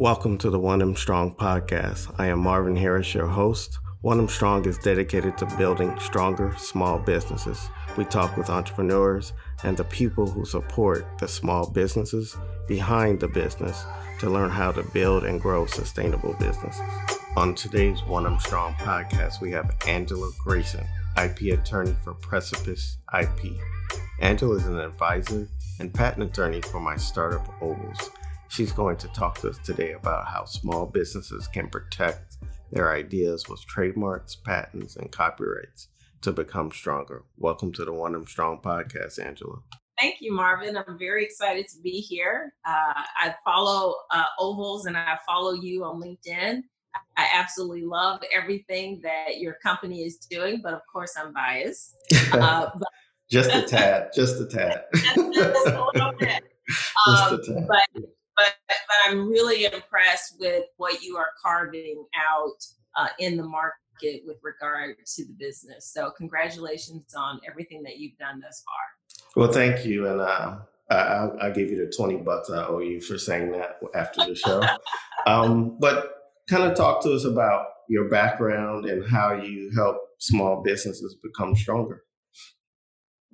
Welcome to the One M Strong podcast. I am Marvin Harris, your host. One M Strong is dedicated to building stronger small businesses. We talk with entrepreneurs and the people who support the small businesses behind the business to learn how to build and grow sustainable businesses. On today's One M Strong podcast, we have Angela Grayson, IP attorney for Precipice IP. Angela is an advisor and patent attorney for my startup Ovals. She's going to talk to us today about how small businesses can protect their ideas with trademarks, patents, and copyrights to become stronger. Welcome to the One M Strong podcast, Angela. Thank you, Marvin. I'm very excited to be here. Uh, I follow uh, Ovals and I follow you on LinkedIn. I absolutely love everything that your company is doing, but of course, I'm biased. Uh, but- just a tad, just a tad. just a. Um, tad. But but but I'm really impressed with what you are carving out uh, in the market with regard to the business. So congratulations on everything that you've done thus far. Well, thank you, and uh, I'll, I'll, give you the twenty bucks I owe you for saying that after the show. um, but kind of talk to us about your background and how you help small businesses become stronger.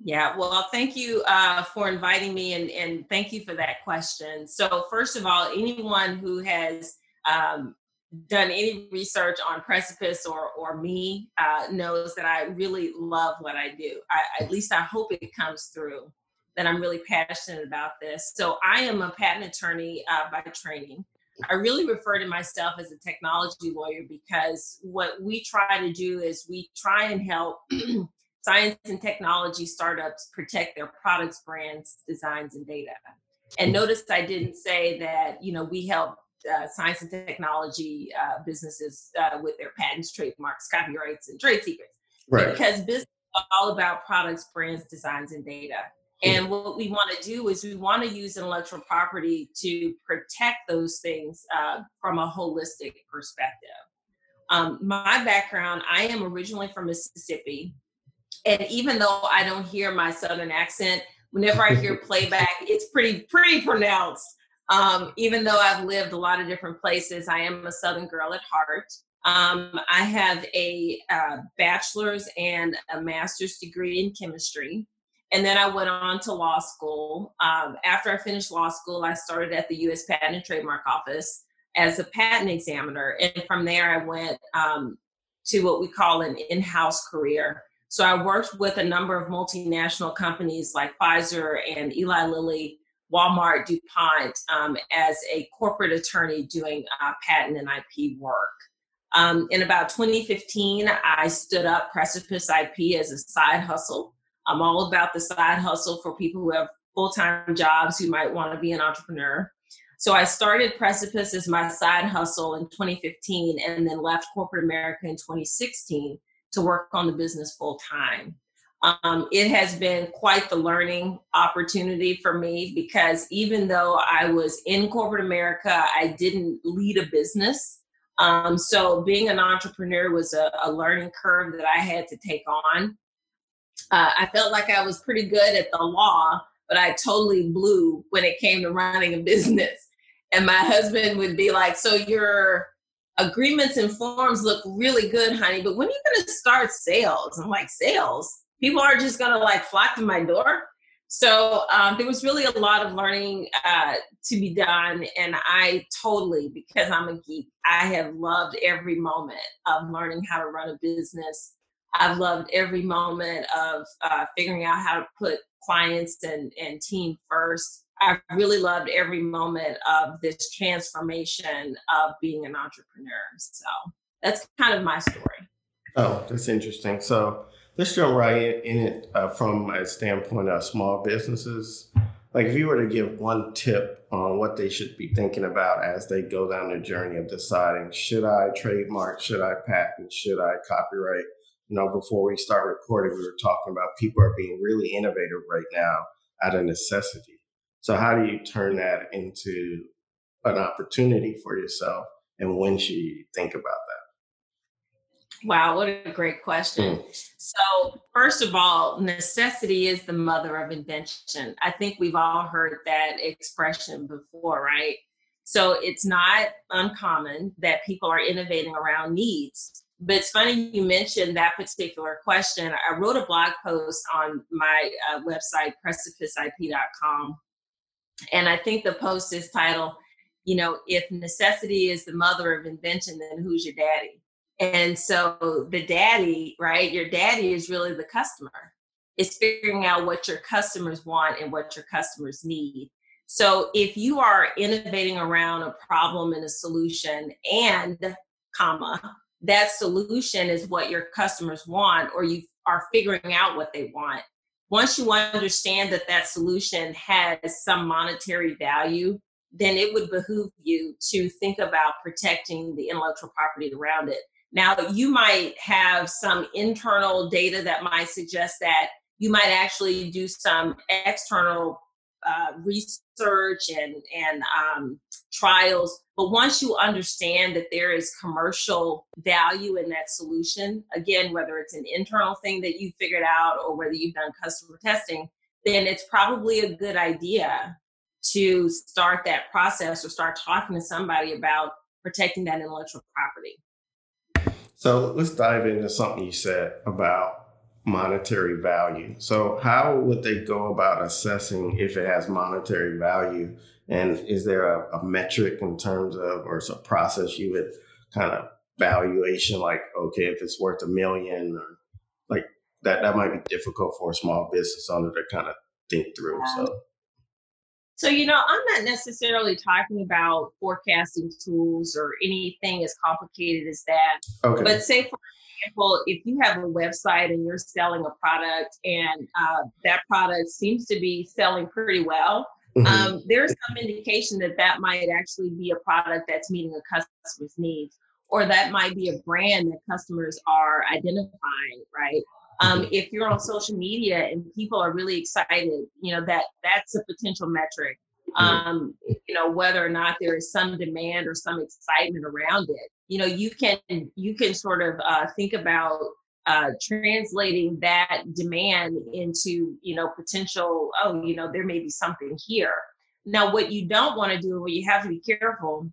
Yeah, well, thank you uh, for inviting me and, and thank you for that question. So, first of all, anyone who has um, done any research on Precipice or, or me uh, knows that I really love what I do. I, at least I hope it comes through that I'm really passionate about this. So, I am a patent attorney uh, by training. I really refer to myself as a technology lawyer because what we try to do is we try and help science and technology startups protect their products, brands, designs, and data. And notice I didn't say that, you know, we help uh, science and technology uh, businesses uh, with their patents, trademarks, copyrights, and trade secrets. Right. Because business is all about products, brands, designs, and data. And what we want to do is we want to use intellectual property to protect those things uh, from a holistic perspective. Um, my background, I am originally from Mississippi and even though I don't hear my southern accent, whenever I hear playback, it's pretty pretty pronounced. Um, even though I've lived a lot of different places, I am a southern girl at heart. Um, I have a uh, bachelor's and a master's degree in chemistry. And then I went on to law school. Um, after I finished law school, I started at the US Patent and Trademark Office as a patent examiner. And from there, I went um, to what we call an in house career. So I worked with a number of multinational companies like Pfizer and Eli Lilly, Walmart, DuPont um, as a corporate attorney doing uh, patent and IP work. Um, in about 2015, I stood up Precipice IP as a side hustle. I'm all about the side hustle for people who have full time jobs who might want to be an entrepreneur. So I started Precipice as my side hustle in 2015 and then left corporate America in 2016 to work on the business full time. Um, it has been quite the learning opportunity for me because even though I was in corporate America, I didn't lead a business. Um, so being an entrepreneur was a, a, learning curve that I had to take on. Uh, I felt like I was pretty good at the law, but I totally blew when it came to running a business. And my husband would be like, "So you're agreements and forms look really good, honey, but when are you gonna start sales? I'm like, sales? People are just gonna like flock to my door. So um, there was really a lot of learning uh, to be done, and I totally, because I'm a geek, I have loved every moment of learning how to run a business. I've loved every moment of uh, figuring out how to put clients and, and team first. I really loved every moment of this transformation of being an entrepreneur. So that's kind of my story. Oh, that's interesting. So let's jump right in it uh, from a standpoint of small businesses. Like, if you were to give one tip on what they should be thinking about as they go down the journey of deciding should I trademark, should I patent, should I copyright? You know, before we start recording, we were talking about people are being really innovative right now out of necessity so how do you turn that into an opportunity for yourself? And when should you think about that? Wow, what a great question. Mm. So, first of all, necessity is the mother of invention. I think we've all heard that expression before, right? So it's not uncommon that people are innovating around needs. But it's funny you mentioned that particular question. I wrote a blog post on my uh, website, precipiceip.com. And I think the post is titled, you know, if necessity is the mother of invention, then who's your daddy? And so the daddy, right? Your daddy is really the customer. It's figuring out what your customers want and what your customers need. So if you are innovating around a problem and a solution and comma, that solution is what your customers want or you are figuring out what they want. Once you understand that that solution has some monetary value, then it would behoove you to think about protecting the intellectual property around it. Now, you might have some internal data that might suggest that you might actually do some external uh, research and and um, trials. But once you understand that there is commercial value in that solution, again, whether it's an internal thing that you figured out or whether you've done customer testing, then it's probably a good idea to start that process or start talking to somebody about protecting that intellectual property. So let's dive into something you said about monetary value. So, how would they go about assessing if it has monetary value? And is there a, a metric in terms of, or a process you would kind of valuation, like, okay, if it's worth a million or like that, that might be difficult for a small business owner to kind of think through. So, so, you know, I'm not necessarily talking about forecasting tools or anything as complicated as that. Okay. But say, for example, if you have a website and you're selling a product and uh, that product seems to be selling pretty well, mm-hmm. um, there's some indication that that might actually be a product that's meeting a customer's needs, or that might be a brand that customers are identifying, right? Um, mm-hmm. if you're on social media and people are really excited, you know that that's a potential metric. Um, you know whether or not there is some demand or some excitement around it. You know you can you can sort of uh, think about uh, translating that demand into you know potential. Oh, you know there may be something here. Now, what you don't want to do, what you have to be careful,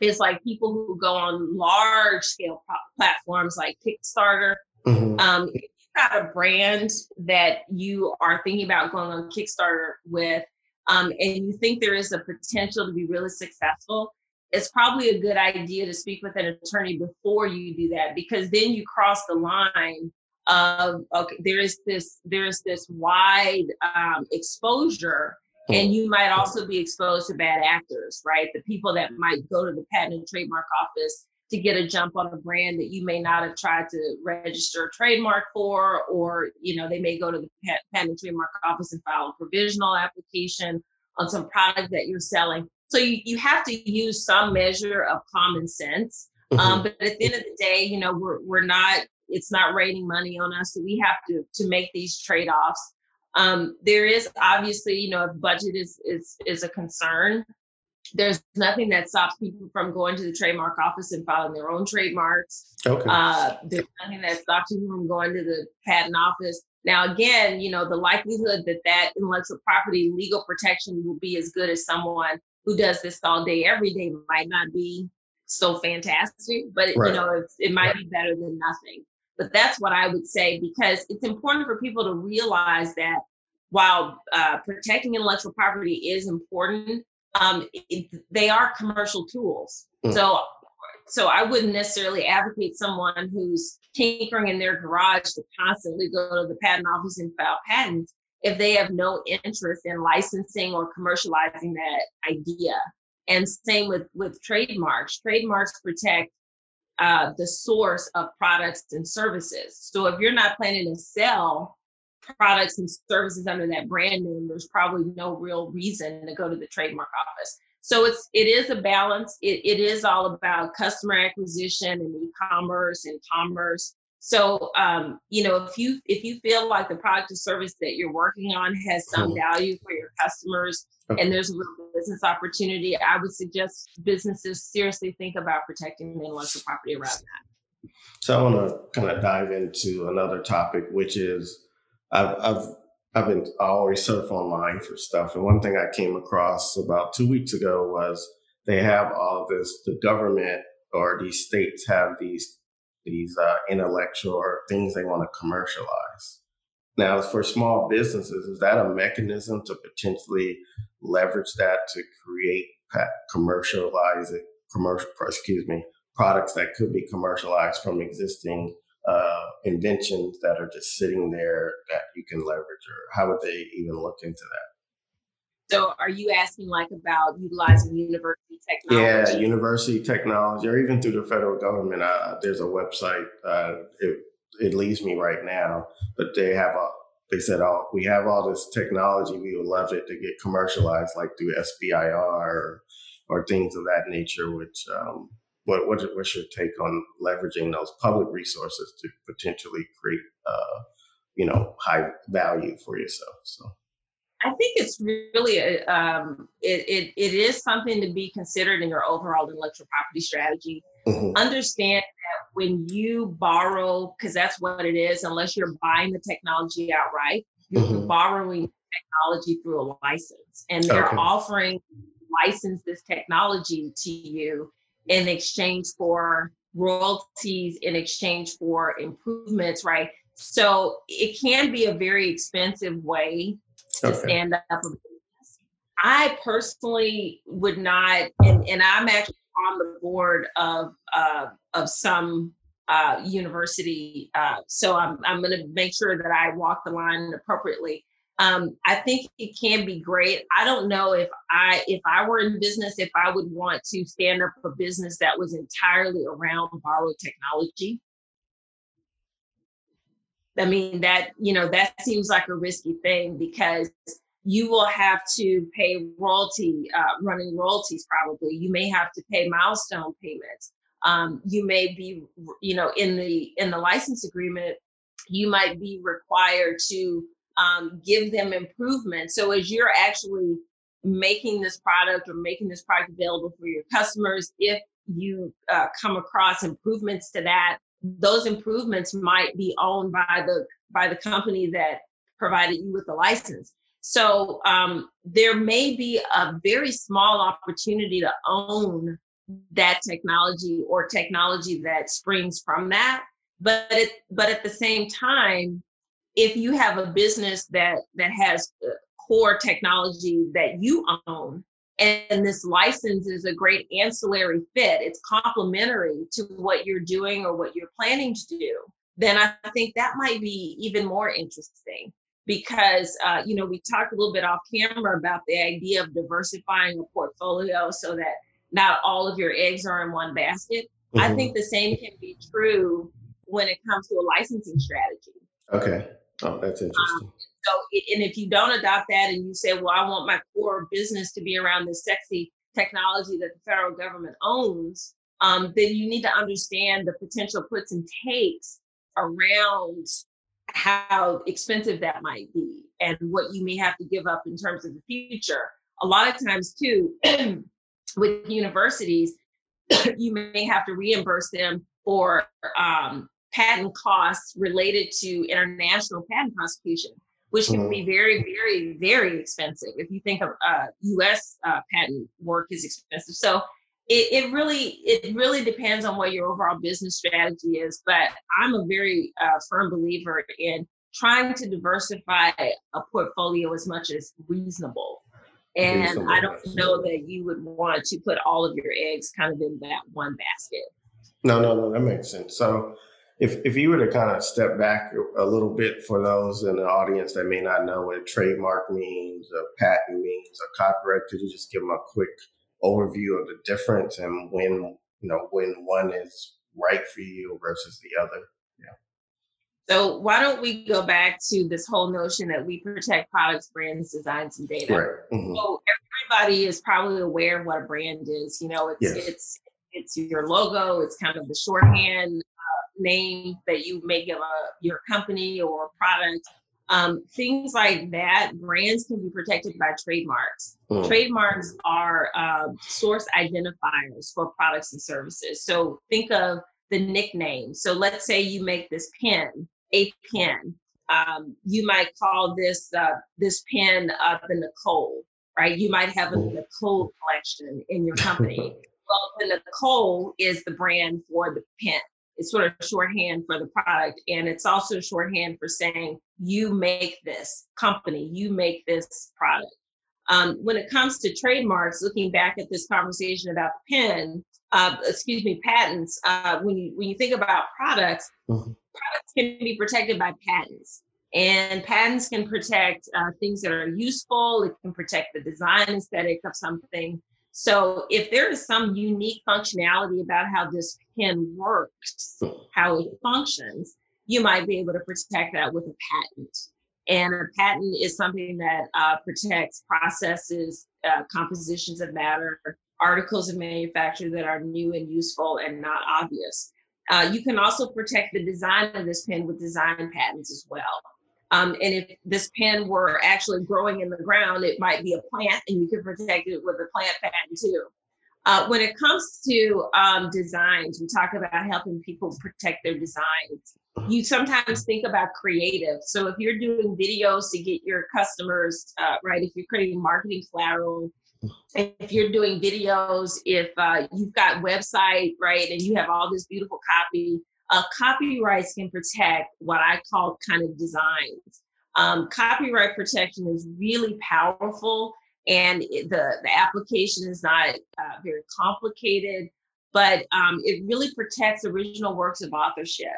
is like people who go on large scale platforms like Kickstarter. Mm-hmm. Um, got a brand that you are thinking about going on Kickstarter with, um, and you think there is a potential to be really successful, it's probably a good idea to speak with an attorney before you do that because then you cross the line of okay there is this there is this wide um, exposure and you might also be exposed to bad actors right the people that might go to the patent and trademark office to get a jump on a brand that you may not have tried to register a trademark for, or you know they may go to the patent and trademark office and file a provisional application on some product that you're selling. So you, you have to use some measure of common sense. Um, mm-hmm. Um, but at the end of the day, you know we're we're not it's not raining money on us, so we have to to make these trade offs. Um, there is obviously, you know, if budget is is is a concern, there's nothing that stops people from going to the trademark office and filing their own trademarks. Okay. Uh, there's nothing that stops you from going to the patent office. Now, again, you know, the likelihood that that intellectual property legal protection will be as good as someone who does this all day, every day might not be so fantastic, but right. you know, it might right. be better than nothing. But that's what I would say because it's important for people to realize that while uh, protecting intellectual property is important, um, it, they are commercial tools. Mm. So, so I wouldn't necessarily advocate someone who's tinkering in their garage to constantly go to the patent office and file patents if they have no interest in licensing or commercializing that idea. And same with with trademarks. Trademarks protect uh, the source of products and services. So if you're not planning to sell products and services under that brand name, there's probably no real reason to go to the trademark office. So it's it is a balance. It, it is all about customer acquisition and e-commerce and commerce. So um, you know, if you if you feel like the product or service that you're working on has some value for your customers okay. and there's a real business opportunity, I would suggest businesses seriously think about protecting the intellectual property around that. So I want to kind of dive into another topic, which is I've, I've, I've been, I always surf online for stuff. And one thing I came across about two weeks ago was they have all this, the government or these states have these these uh, intellectual or things they want to commercialize. Now, for small businesses, is that a mechanism to potentially leverage that to create commercialize it, commercial, excuse me, products that could be commercialized from existing uh, inventions that are just sitting there that you can leverage, or how would they even look into that? So are you asking like about utilizing university technology? Yeah, university technology, or even through the federal government. Uh, there's a website. Uh, it it leaves me right now, but they have a. They said, "Oh, we have all this technology. We would love it to get commercialized, like through SBIR or, or things of that nature." Which, um, what, what what's your take on leveraging those public resources to potentially create, uh, you know, high value for yourself? So. I think it's really a, um, it, it, it is something to be considered in your overall intellectual property strategy. Mm-hmm. Understand that when you borrow, because that's what it is, unless you're buying the technology outright, you're mm-hmm. borrowing technology through a license, and they're okay. offering license this technology to you in exchange for royalties, in exchange for improvements, right? So it can be a very expensive way to okay. stand up a business. I personally would not, and, and I'm actually on the board of uh, of some uh, university, uh, so I'm I'm going to make sure that I walk the line appropriately. Um, I think it can be great. I don't know if I if I were in business, if I would want to stand up a business that was entirely around borrowed technology. I mean, that, you know, that seems like a risky thing because you will have to pay royalty, uh, running royalties probably. You may have to pay milestone payments. Um, you may be, you know, in the in the license agreement, you might be required to um, give them improvements. So as you're actually making this product or making this product available for your customers, if you uh, come across improvements to that, those improvements might be owned by the by the company that provided you with the license. So um, there may be a very small opportunity to own that technology or technology that springs from that. But it, but at the same time, if you have a business that that has uh, core technology that you own, and this license is a great ancillary fit. It's complementary to what you're doing or what you're planning to do. Then i think that might be even more interesting because uh, you know we talked a little bit off camera about the idea of diversifying a portfolio so that not all of your eggs are in one basket. Mm-hmm. i think the same can be true when it comes to a licensing strategy. Okay. Oh that's interesting. Um, so, and if you don't adopt that and you say, well, I want my core business to be around this sexy technology that the federal government owns, um, then you need to understand the potential puts and takes around how expensive that might be and what you may have to give up in terms of the future. A lot of times, too, with universities, you may have to reimburse them for um, patent costs related to international patent prosecution which can be mm-hmm. very, very, very expensive. If you think of uh, U.S. Uh, patent work is expensive, so it, it, really it really depends on what your overall business strategy is. But I'm a very uh, firm believer in trying to diversify a portfolio as much as reasonable. And reasonable. I don't know that you would want to put all of your eggs kind of in that one basket. No, no, no, that makes sense. So if if you were to kind of step back a little bit for those in the audience that may not know what a trademark means, a patent means, a copyright, could you just give them a quick overview of the difference and when you know when one is right for you versus the other? Yeah. So why don't we go back to this whole notion that we protect products, brands, designs, and data? Right. Mm-hmm. So everybody is probably aware of what a brand is. You know, it's yes. it's it's your logo. It's kind of the shorthand name that you may give a your company or product. Um, things like that, brands can be protected by trademarks. Mm. Trademarks are uh, source identifiers for products and services. So think of the nickname. So let's say you make this pen, a pen. Um, you might call this uh, this pen uh, the Nicole right? You might have a Nicole collection in your company. well, the Nicole is the brand for the pen. It's sort of shorthand for the product. And it's also shorthand for saying, you make this company, you make this product. Um, when it comes to trademarks, looking back at this conversation about the pen, uh, excuse me, patents, uh, when you when you think about products, mm-hmm. products can be protected by patents. And patents can protect uh, things that are useful. It can protect the design aesthetic of something. So if there is some unique functionality about how this pen works, how it functions, you might be able to protect that with a patent. And a patent is something that uh, protects processes, uh, compositions of matter, articles of manufacture that are new and useful and not obvious. Uh, you can also protect the design of this pen with design patents as well. Um, and if this pen were actually growing in the ground, it might be a plant and you could protect it with a plant patent too. Uh, when it comes to um, designs, we talk about helping people protect their designs. You sometimes think about creative. So if you're doing videos to get your customers, uh, right, if you're creating marketing collateral, if you're doing videos, if uh, you've got website, right, and you have all this beautiful copy, uh, copyrights can protect what I call kind of designs. Um, copyright protection is really powerful, and it, the the application is not uh, very complicated, but um, it really protects original works of authorship,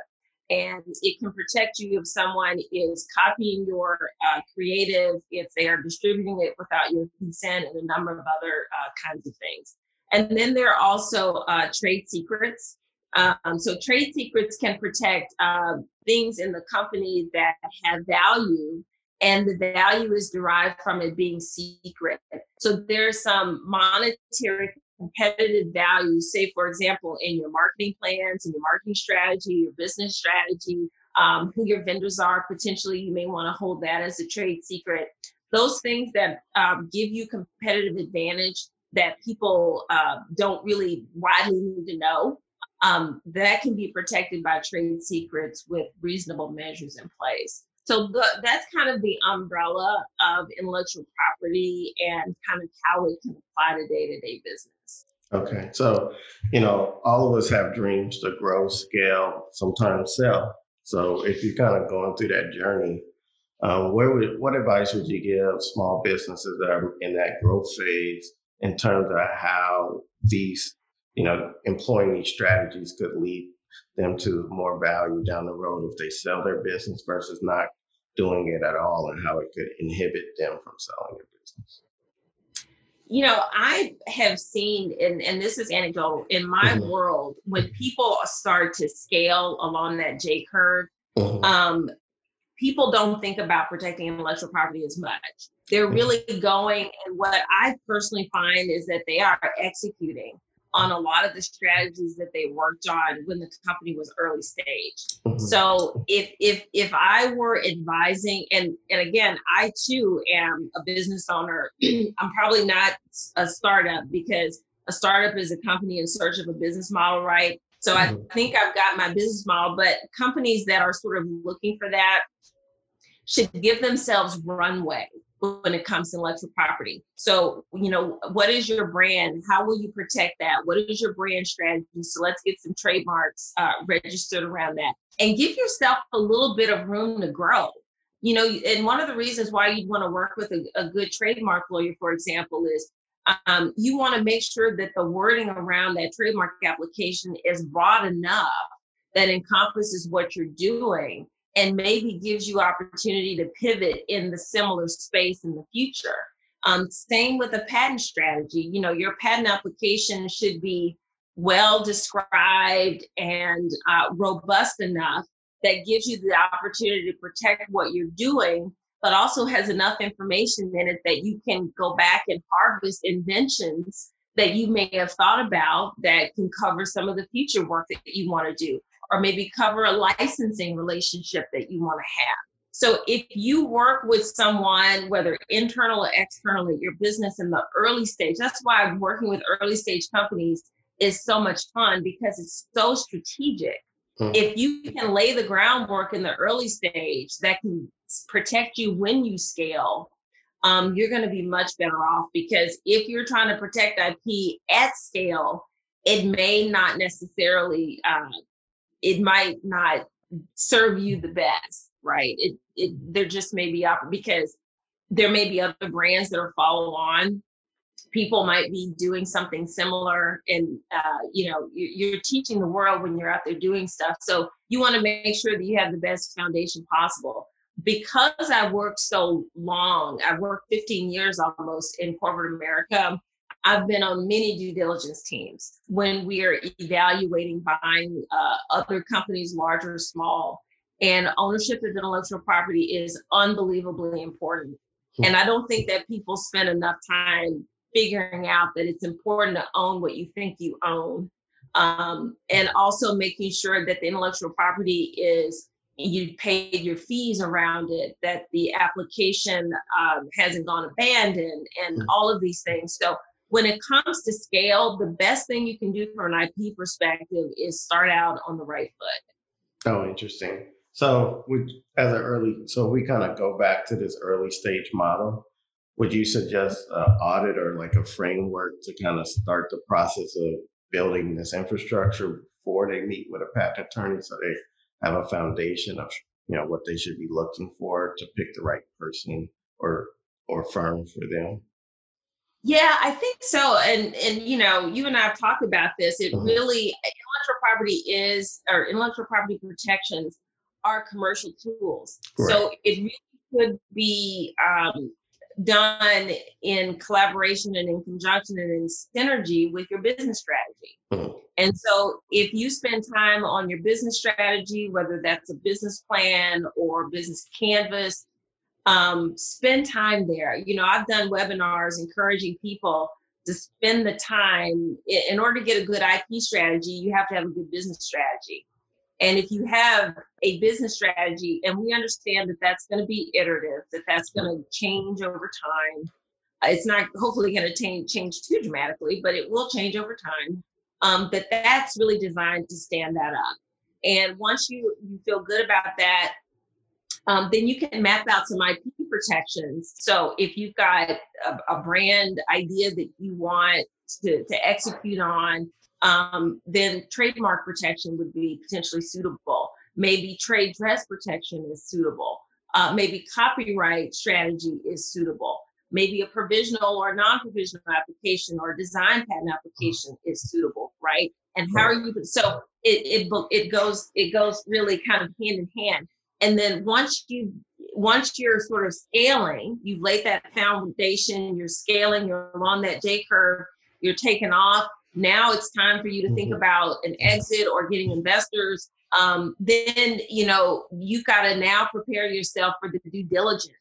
and it can protect you if someone is copying your uh, creative, if they are distributing it without your consent, and a number of other uh, kinds of things. And then there are also uh, trade secrets. Um, so trade secrets can protect uh, things in the company that have value and the value is derived from it being secret. So there's some monetary competitive value, say, for example, in your marketing plans, in your marketing strategy, your business strategy, um, who your vendors are. Potentially, you may want to hold that as a trade secret. Those things that um, give you competitive advantage that people uh, don't really widely need to know um, that can be protected by trade secrets with reasonable measures in place. So the, that's kind of the umbrella of intellectual property and kind of how it can apply to day to day business. Okay, so you know, all of us have dreams to grow, scale, sometimes sell. So if you're kind of going through that journey, um, where would, what advice would you give small businesses that are in that growth phase in terms of how these you know, employing these strategies could lead them to more value down the road if they sell their business versus not doing it at all and how it could inhibit them from selling their business you know i have seen and, and this is anecdotal in my mm-hmm. world when people start to scale along that j curve mm-hmm. um, people don't think about protecting intellectual property as much they're mm-hmm. really going and what i personally find is that they are executing on a lot of the strategies that they worked on when the company was early stage. Mm-hmm. So if if if I were advising and and again I too am a business owner, I'm probably not a startup because a startup is a company in search of a business model, right? So mm-hmm. I think I've got my business model, but companies that are sort of looking for that should give themselves runway when it comes to intellectual property. So, you know, what is your brand? How will you protect that? What is your brand strategy? So let's get some trademarks uh, registered around that and give yourself a little bit of room to grow. You know, and one of the reasons why you'd want to work with a, a good trademark lawyer, for example, is um, you want to make sure that the wording around that trademark application is broad enough that encompasses what you're doing and maybe gives you opportunity to pivot in the similar space in the future. Um, same with a patent strategy. You know, your patent application should be well described and uh, robust enough that gives you the opportunity to protect what you're doing, but also has enough information in it that you can go back and harvest inventions that you may have thought about that can cover some of the future work that you want to do or maybe cover a licensing relationship that you want to have. So if you work with someone, whether internal or external, at your business in the early stage, that's why working with early stage companies is so much fun because it's so strategic. Mm-hmm. If you can lay the groundwork in the early stage that can protect you when you scale, um, you're going to be much better off because if you're trying to protect IP at scale, it may not necessarily, uh, it might not serve you the best, right? It, it there just may be up because there may be other brands that are follow on. People might be doing something similar and uh, you know you're teaching the world when you're out there doing stuff. So you want to make sure that you have the best foundation possible. Because i worked so long i've worked 15 years almost in corporate america i've been on many due diligence teams when we are evaluating buying uh, other companies large or small and ownership of intellectual property is unbelievably important hmm. and I don't think that people spend enough time figuring out that it's important to own what you think you own. Um, and also making sure that the intellectual property is you paid your fees around it, that the application um, hasn't gone abandoned, and mm-hmm. all of these things. So when it comes to scale, the best thing you can do from an IP perspective is start out on the right foot. Oh, interesting. So we, as an early, so we kind of go back to this early stage model would you suggest an audit or like a framework to kind of start the process of building this infrastructure before they meet with a patent attorney so they have a foundation of you know what they should be looking for to pick the right person or or firm for them yeah i think so and and you know you and i have talked about this it mm-hmm. really intellectual property is or intellectual property protections are commercial tools right. so it really could be um, done in collaboration and in conjunction and in synergy with your business strategy. Mm-hmm. And so if you spend time on your business strategy, whether that's a business plan or business canvas, um, spend time there. You know, I've done webinars encouraging people to spend the time in order to get a good IP strategy, you have to have a good business strategy. And if you have a business strategy, and we understand that that's going to be iterative, that that's going to change over time. Uh, it's not hopefully going to change change too dramatically, but it will change over time. Um, that that's really designed to stand that up. And once you you feel good about that, um, then you can map out some IP protections. So if you've got a, a brand idea that you want to, to execute on, um, then trademark protection would be potentially suitable. Maybe trade dress protection is suitable. Uh, maybe copyright strategy is suitable. Maybe a provisional or non-provisional application or design patent application is suitable, right? And how are you? So it it it goes it goes really kind of hand in hand. And then once you once you're sort of scaling, you've laid that foundation, you're scaling, you're on that J curve, you're taking off now it's time for you to think mm-hmm. about an exit or getting investors um, then you know you've got to now prepare yourself for the due diligence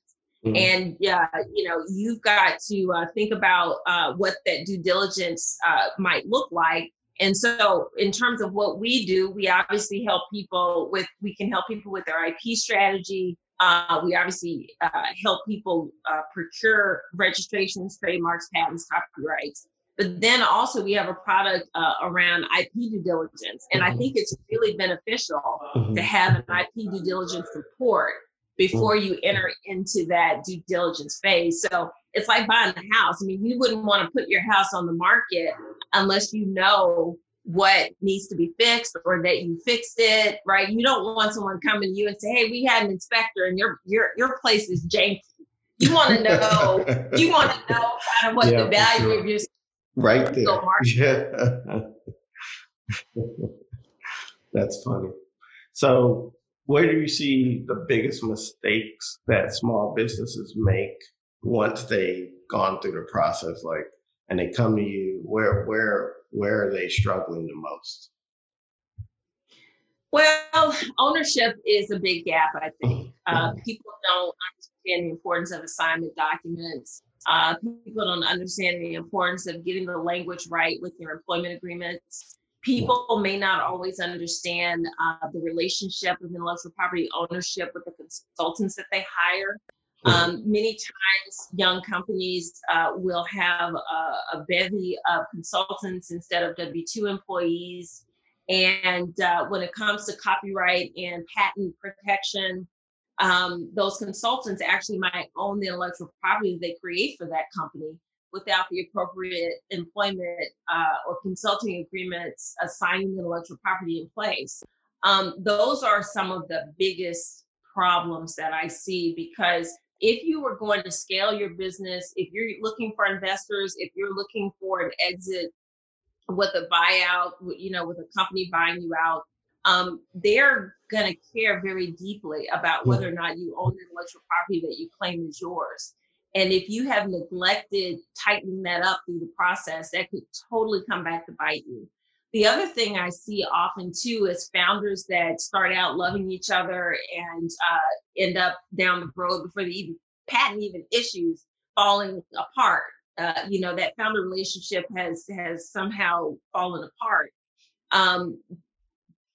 mm-hmm. and yeah you know you've got to uh, think about uh, what that due diligence uh, might look like and so in terms of what we do we obviously help people with we can help people with their ip strategy uh, we obviously uh, help people uh, procure registrations trademarks patents copyrights but then also we have a product uh, around IP due diligence. And mm-hmm. I think it's really beneficial mm-hmm. to have an IP due diligence report Mm. before you enter into that due diligence phase. So it's like buying a house. I mean, you wouldn't want to put your house on the market unless you know what needs to be fixed or that you fixed it, right? You don't want someone coming to you and say, "Hey, we had an inspector and your your your place is janky." You want to know. you want to know kind of what yeah, the value sure. of your right there. Yeah. That's funny. So, where do you see the biggest mistakes that small businesses make once they've gone through the process? Like, and they come to you, where where where are they struggling the most? Well, ownership is a big gap. I think uh, people don't understand the importance of assignment documents. Uh, people don't understand the importance of getting the language right with their employment agreements. People may not always understand uh, the relationship of intellectual property ownership with the consultants that they hire. Um, many times, young companies uh, will have a, a, bevy of consultants instead of W 2 employees. And uh, when it comes to copyright and patent protection, um, those consultants actually might own the intellectual property they create for that company without the appropriate employment uh, or consulting agreements assigning intellectual property in place. Um, those are some of the biggest problems that I see because if you are going to scale your business, if you're looking for investors, if you're looking for an exit with a buyout, you know, with a company buying you out, um, they're going to care very deeply about whether or not you own the intellectual property that you claim is yours. And if you have neglected tightening that up through the process, that could totally come back to bite you. The other thing I see often too is founders that start out loving each other and uh, end up down the road before the even patent even issues falling apart. Uh, you know that founder relationship has has somehow fallen apart. Um,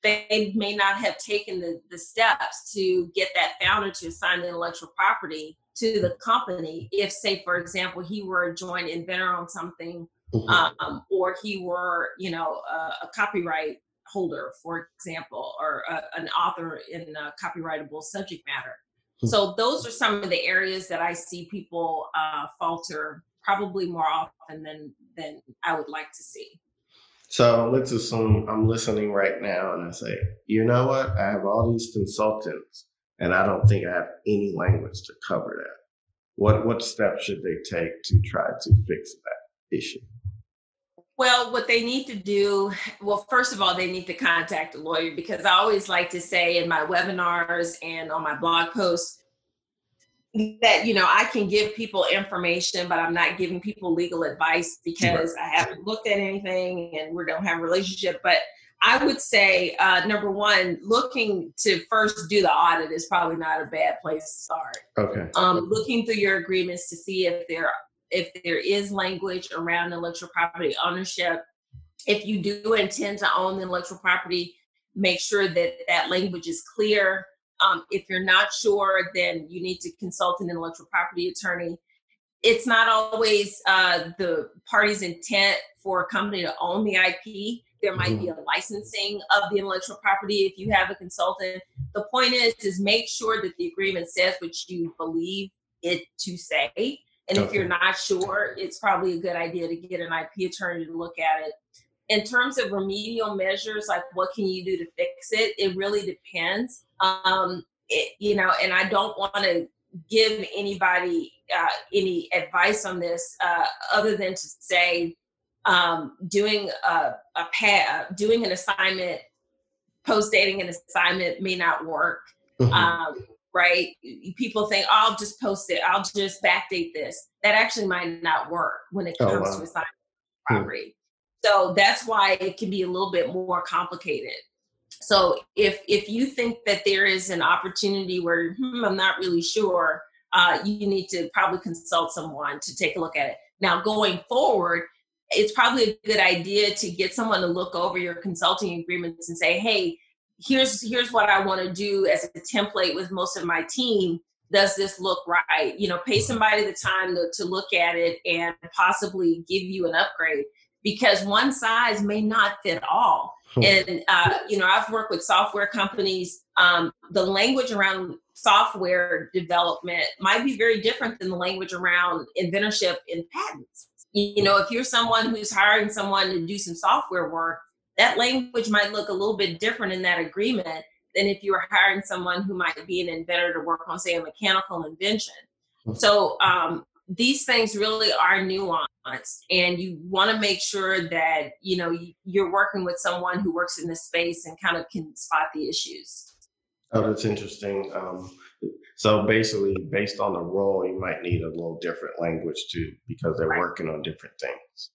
they may not have taken the, the steps to get that founder to assign intellectual property to the company if say for example he were a joint inventor on something mm-hmm. um, or he were you know a, a copyright holder for example or a, an author in a copyrightable subject matter mm-hmm. so those are some of the areas that i see people uh, falter probably more often than than i would like to see so let's assume I'm listening right now and I say, you know what? I have all these consultants and I don't think I have any language to cover that. What what steps should they take to try to fix that issue? Well, what they need to do, well, first of all, they need to contact a lawyer because I always like to say in my webinars and on my blog posts, that you know i can give people information but i'm not giving people legal advice because right. i haven't looked at anything and we don't have a relationship but i would say uh, number one looking to first do the audit is probably not a bad place to start okay um, looking through your agreements to see if there if there is language around intellectual property ownership if you do intend to own the intellectual property make sure that that language is clear um, if you're not sure, then you need to consult an intellectual property attorney. It's not always uh, the party's intent for a company to own the IP. There might mm-hmm. be a licensing of the intellectual property if you have a consultant. The point is, is make sure that the agreement says what you believe it to say. And okay. if you're not sure, it's probably a good idea to get an IP attorney to look at it in terms of remedial measures, like what can you do to fix it? It really depends. Um, it, you know, and I don't want to give anybody uh, any advice on this uh, other than to say um, doing a, a pa- doing an assignment, post dating an assignment may not work. Mm-hmm. Um, right? People think, oh, I'll just post it. I'll just backdate this. That actually might not work when it oh, comes oh, wow. to assignment hmm. property. So that's why it can be a little bit more complicated. So if if you think that there is an opportunity where hmm, I'm not really sure, uh, you need to probably consult someone to take a look at it. Now going forward, it's probably a good idea to get someone to look over your consulting agreements and say, hey, here's here's what I want to do as a template with most of my team. Does this look right? You know, pay somebody the time to, to look at it and possibly give you an upgrade because one size may not fit all. And uh, you know, I've worked with software companies. Um, the language around software development might be very different than the language around inventorship in patents. You know, if you're someone who's hiring someone to do some software work, that language might look a little bit different in that agreement than if you were hiring someone who might be an inventor to work on, say, a mechanical invention. Hmm. So um, these things really are nuanced and you want to make sure that you know you're working with someone who works in this space and kind of can spot the issues oh that's interesting um, so basically based on the role you might need a little different language too because they're right. working on different things.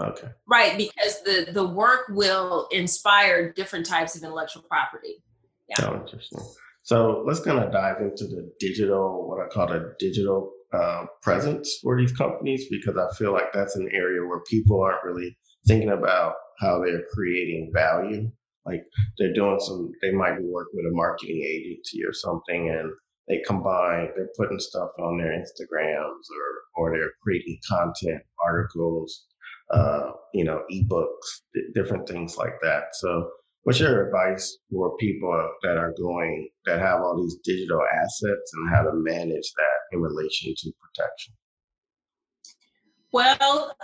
Okay. Right because the the work will inspire different types of intellectual property. Yeah. Oh, interesting. So let's kind of dive into the digital what i call the digital uh, presence for these companies because I feel like that's an area where people aren't really thinking about how they're creating value. Like they're doing some, they might be working with a marketing agency or something, and they combine, they're putting stuff on their Instagrams or or they're creating content, articles, uh, you know, ebooks, different things like that. So What's your advice for people that are going that have all these digital assets and how to manage that in relation to protection? Well,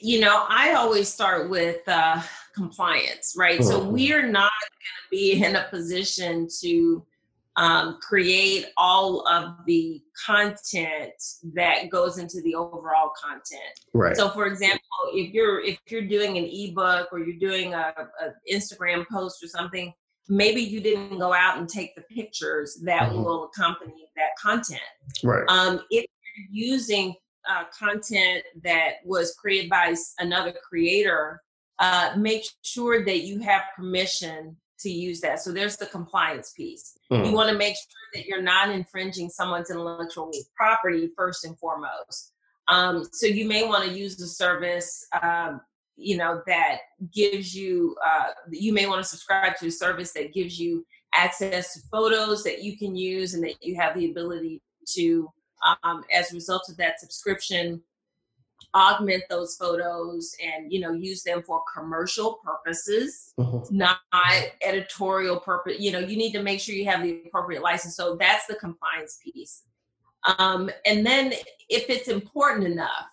you know, I always start with uh, compliance, right? Mm-hmm. So we're not going to be in a position to um, create all of the content that goes into the overall content. Right. So, for example, if you're if you're doing an ebook or you're doing a, a Instagram post or something, maybe you didn't go out and take the pictures that mm-hmm. will accompany that content. Right. Um, if you're using uh, content that was created by another creator, uh, make sure that you have permission to use that. So there's the compliance piece. Mm. You hmm. want to make sure that you're not infringing someone's intellectual property first and foremost. Um, so you may want to use the service, um, you know, that gives you. Uh, you may want to subscribe to a service that gives you access to photos that you can use and that you have the ability to, um, as a result of that subscription, augment those photos and you know use them for commercial purposes mm-hmm. not editorial purpose you know you need to make sure you have the appropriate license so that's the compliance piece um, and then if it's important enough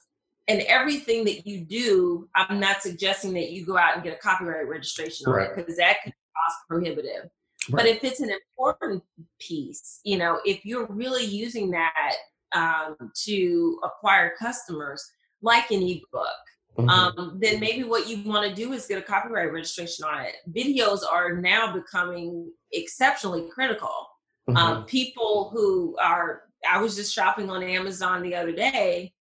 and everything that you do i'm not suggesting that you go out and get a copyright registration right. on it because that could cost prohibitive right. but if it's an important piece you know if you're really using that um, to acquire customers like an ebook, mm-hmm. um, then maybe what you want to do is get a copyright registration on it. Videos are now becoming exceptionally critical. Mm-hmm. Um, people who are, I was just shopping on Amazon the other day,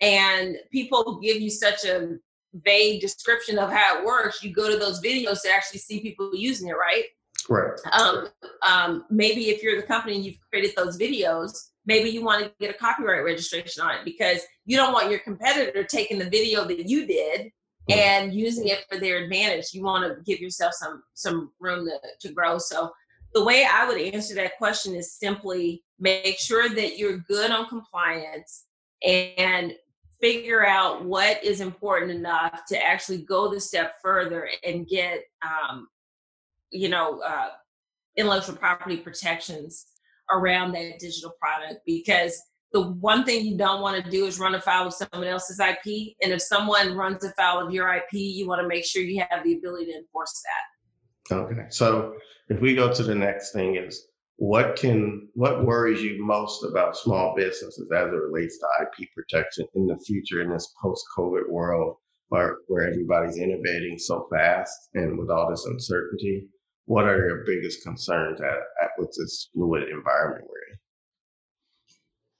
and people give you such a vague description of how it works. You go to those videos to actually see people using it, right? Right. Um, um, maybe if you're the company and you've created those videos, maybe you want to get a copyright registration on it because you don't want your competitor taking the video that you did mm-hmm. and using it for their advantage. You want to give yourself some some room to, to grow. So the way I would answer that question is simply make sure that you're good on compliance and figure out what is important enough to actually go the step further and get um, you know uh, intellectual property protections around that digital product because the one thing you don't want to do is run afoul of someone else's IP. And if someone runs afoul of your IP, you want to make sure you have the ability to enforce that. Okay. So if we go to the next thing is what can what worries you most about small businesses as it relates to IP protection in the future in this post-COVID world where, where everybody's innovating so fast and with all this uncertainty? What are your biggest concerns at, at with this fluid environment we're in?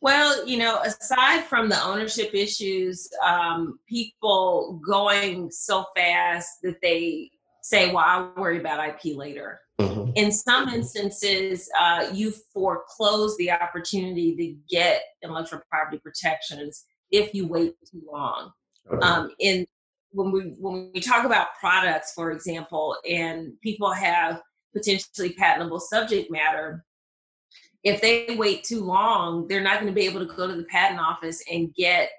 Well, you know, aside from the ownership issues, um, people going so fast that they say, well, I'll worry about IP later. Mm-hmm. In some instances, uh, you foreclose the opportunity to get intellectual property protections if you wait too long. Okay. Um, in when we when we talk about products, for example, and people have potentially patentable subject matter, if they wait too long, they're not going to be able to go to the patent office and get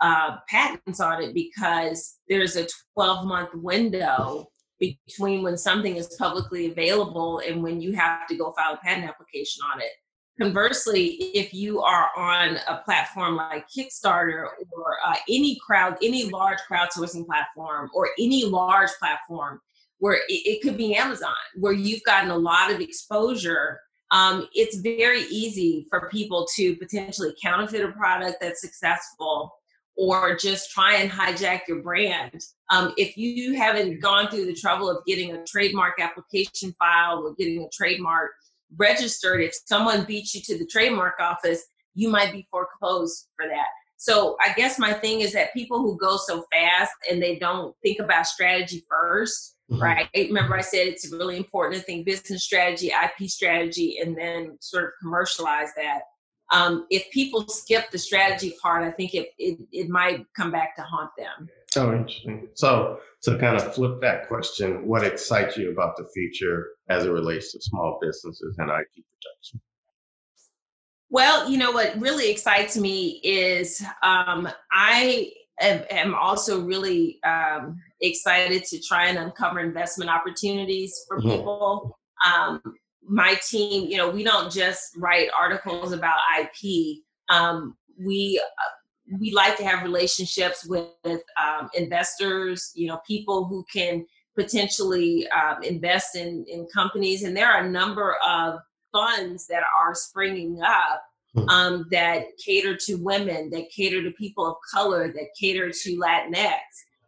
uh, patents on it because there's a 12 month window between when something is publicly available and when you have to go file a patent application on it. Conversely, if you are on a platform like Kickstarter or uh, any crowd, any large crowdsourcing platform or any large platform, where it, it could be Amazon, where you've gotten a lot of exposure um, it's very easy for people to potentially counterfeit a product that's successful or just try and hijack your brand. Um, if you haven't gone through the trouble of getting a trademark application filed or getting a trademark registered, if someone beats you to the trademark office, you might be foreclosed for that. So I guess my thing is that people who go so fast and they don't think about strategy 1st mm-hmm. right? Remember, I said it's really important to think business strategy, IP strategy, and then sort of commercialize that. Um, if people skip the strategy part, I think it, it, it might come back to haunt them. Oh, interesting. So, to kind of flip that question, what excites you about the future as it relates to small businesses and IP protection? Well, you know what really excites me is um, I am, also really um, excited to try and uncover investment opportunities for mm-hmm. people. Um, my team, you know, we don't just write articles about IP. Um, we uh, we like to have relationships with um, investors, you know, people who can potentially um, invest in in companies, and there are a number of funds that are springing up hmm. um, that cater to women, that cater to people of color, that cater to Latinx.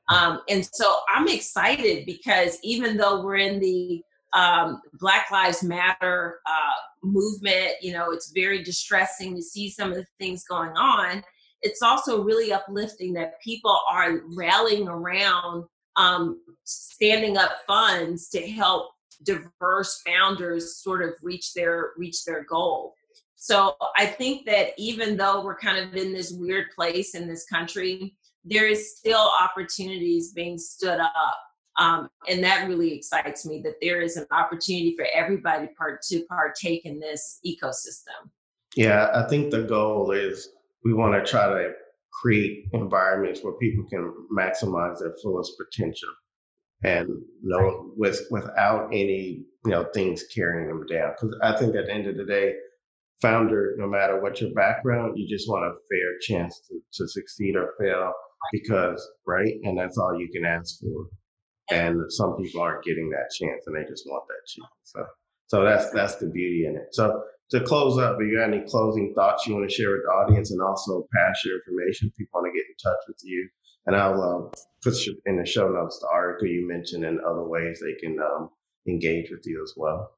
Um, and so I'm excited because even though we're in the um, Black Lives Matter uh, movement, you know, it's very distressing to see some of the things going on. It's also really uplifting that people are rallying around um, standing up funds to help diverse founders sort of reach their reach their goal. So I think that even though we're kind of in this weird place in this country, there is still opportunities being stood up. Um, and that really excites me that there is an opportunity for everybody part to partake in this ecosystem. Yeah, I think the goal is we want to try to create environments where people can maximize their fullest potential and no with without any you know things carrying them down. Because i think at the end of the day founder no matter what your background you just want a fair chance to, to succeed or fail because right and that's all you can ask for. And some people aren't getting that chance and they just want that chance. So so that's that's the beauty in it. So to close up, if you got any closing thoughts you want to share with the audience and also pass your information, people want to get in touch with you. And I'll uh, put in the show notes the article you mentioned and other ways they can um, engage with you as well.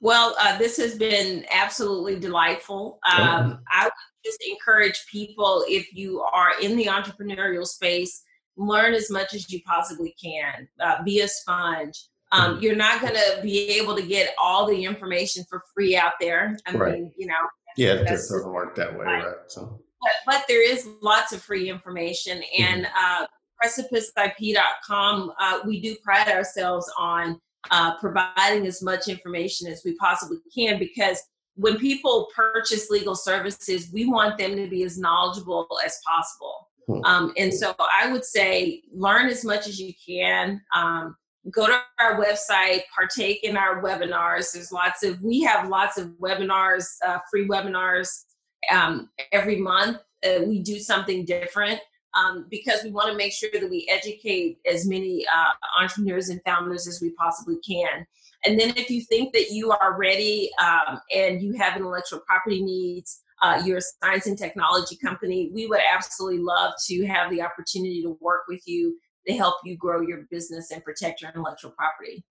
Well, uh, this has been absolutely delightful. Um, I would just encourage people if you are in the entrepreneurial space, learn as much as you possibly can. Uh, be a sponge. Um, mm-hmm. you're not going to be able to get all the information for free out there. I right. mean, you know. Yeah, it doesn't work that way, right? So. But, but, there is lots of free information, and mm-hmm. uh, precipiceip.com, uh, we do pride ourselves on uh, providing as much information as we possibly can because when people purchase legal services, we want them to be as knowledgeable as possible. Hmm. Um, and so I would say learn as much as you can. Um, go to our website, partake in our webinars. There's lots of, we have lots of webinars, uh, free webinars um, every month. Uh, we do something different um, because we want to make sure that we educate as many uh, entrepreneurs and founders as we possibly can. And then if you think that you are ready um, and you have intellectual property needs, uh, you're a science and technology company, we would absolutely love to have the opportunity to work with you to help you grow your business and protect your intellectual property.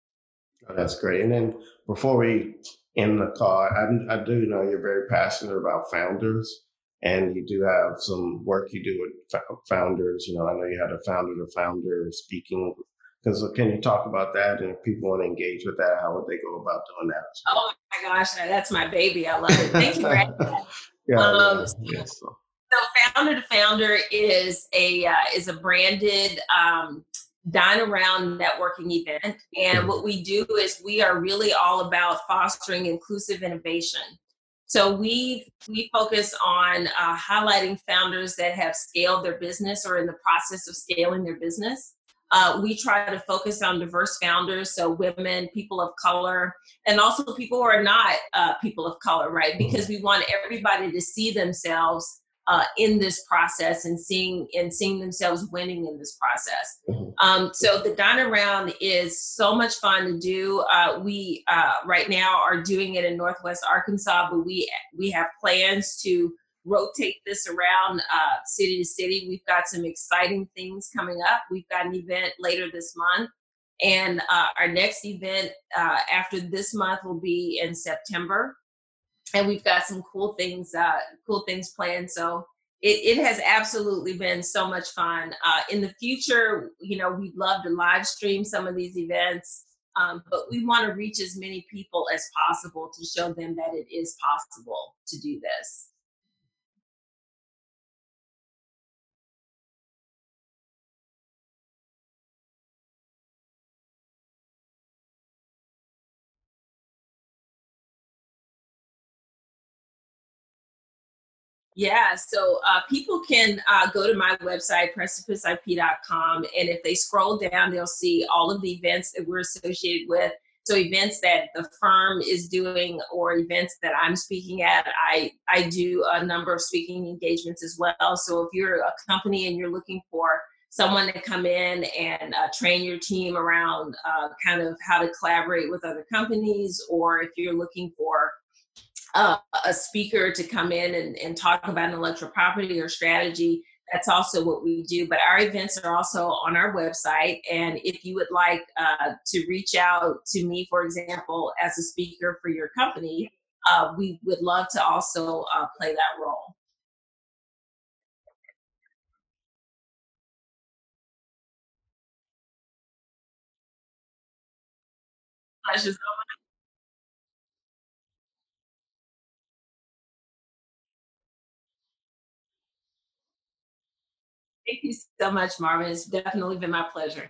Oh, that's great. And then before we end the call, I, I do know you're very passionate about founders and you do have some work you do with founders. You know, I know you had a founder to founder speaking. Because can you talk about that? And if people want to engage with that, how would they go about doing that? Oh my gosh, that's my baby. I love it. Thank you yeah, um, yeah, yes. So founder to founder is a uh, is a branded um, dine around networking event, and what we do is we are really all about fostering inclusive innovation. So we we focus on uh, highlighting founders that have scaled their business or in the process of scaling their business. Uh, we try to focus on diverse founders, so women, people of color, and also people who are not uh, people of color, right? Because we want everybody to see themselves uh, in this process and seeing and seeing themselves winning in this process. Mm-hmm. Um, so the dine round is so much fun to do. Uh, we uh, right now are doing it in Northwest Arkansas, but we we have plans to rotate this around uh, city to city. We've got some exciting things coming up. We've got an event later this month. And uh, our next event uh, after this month will be in September and we've got some cool things uh, cool things planned. So it, it has absolutely been so much fun. Uh, in the future you know we'd love to live stream some of these events um, but we want to reach as many people as possible to show them that it is possible to do this Yeah, so uh, people can uh, go to my website, precipiceip.com, and if they scroll down, they'll see all of the events that we're associated with. So events that the firm is doing or events that I'm speaking at, I, I do a number of speaking engagements as well. So if you're a company and you're looking for someone to come in and uh, train your team around uh, kind of how to collaborate with other companies, or if you're looking for uh, a speaker to come in and, and talk about intellectual property or strategy, that's also what we do. But our events are also on our website. And if you would like uh, to reach out to me, for example, as a speaker for your company, uh, we would love to also uh, play that role. Pleasure Thank you so much, Marvin. It's definitely been my pleasure.